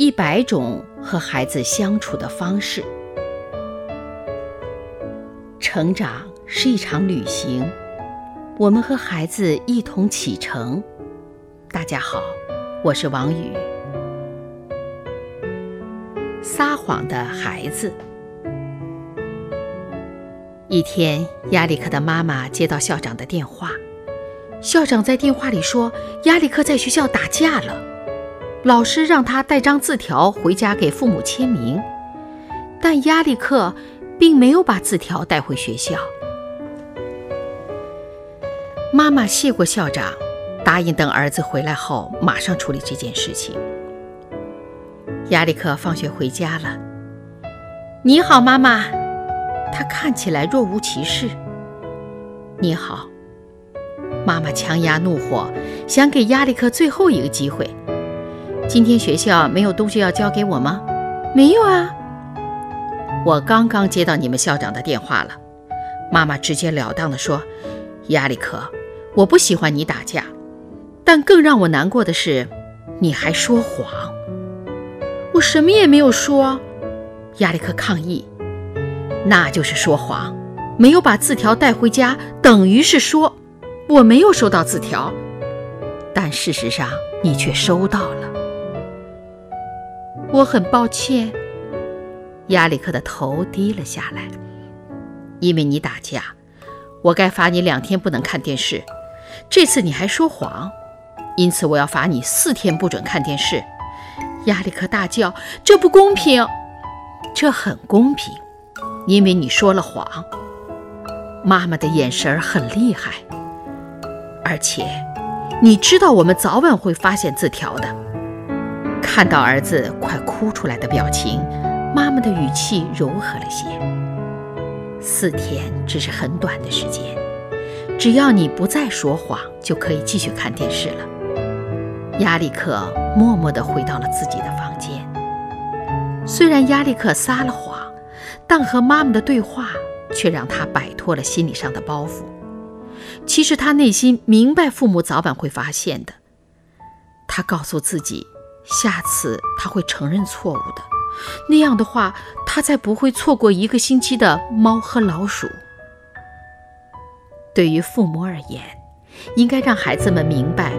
一百种和孩子相处的方式。成长是一场旅行，我们和孩子一同启程。大家好，我是王宇。撒谎的孩子。一天，亚历克的妈妈接到校长的电话，校长在电话里说，亚历克在学校打架了，老师让他带张字条回家给父母签名，但亚历克并没有把字条带回学校。妈妈谢过校长，答应等儿子回来后马上处理这件事情。亚历克放学回家了。你好，妈妈。他看起来若无其事。你好，妈妈强压怒火，想给亚历克最后一个机会。今天学校没有东西要交给我吗？没有啊。我刚刚接到你们校长的电话了。妈妈直截了当地说：“亚历克，我不喜欢你打架，但更让我难过的是，你还说谎。”我什么也没有说，亚历克抗议。那就是说谎，没有把字条带回家，等于是说我没有收到字条。但事实上，你却收到了。我很抱歉。亚历克的头低了下来。因为你打架，我该罚你两天不能看电视。这次你还说谎，因此我要罚你四天不准看电视。亚历克大叫：“这不公平！”这很公平，因为你说了谎。妈妈的眼神很厉害，而且你知道我们早晚会发现字条的。看到儿子快哭出来的表情，妈妈的语气柔和了些。四天只是很短的时间，只要你不再说谎，就可以继续看电视了。亚历克默默地回到了自己的房间。虽然亚历克撒了谎，但和妈妈的对话却让他摆脱了心理上的包袱。其实他内心明白，父母早晚会发现的。他告诉自己，下次他会承认错误的。那样的话，他才不会错过一个星期的猫和老鼠。对于父母而言，应该让孩子们明白。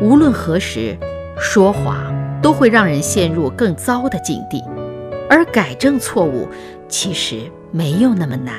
无论何时，说谎都会让人陷入更糟的境地，而改正错误其实没有那么难。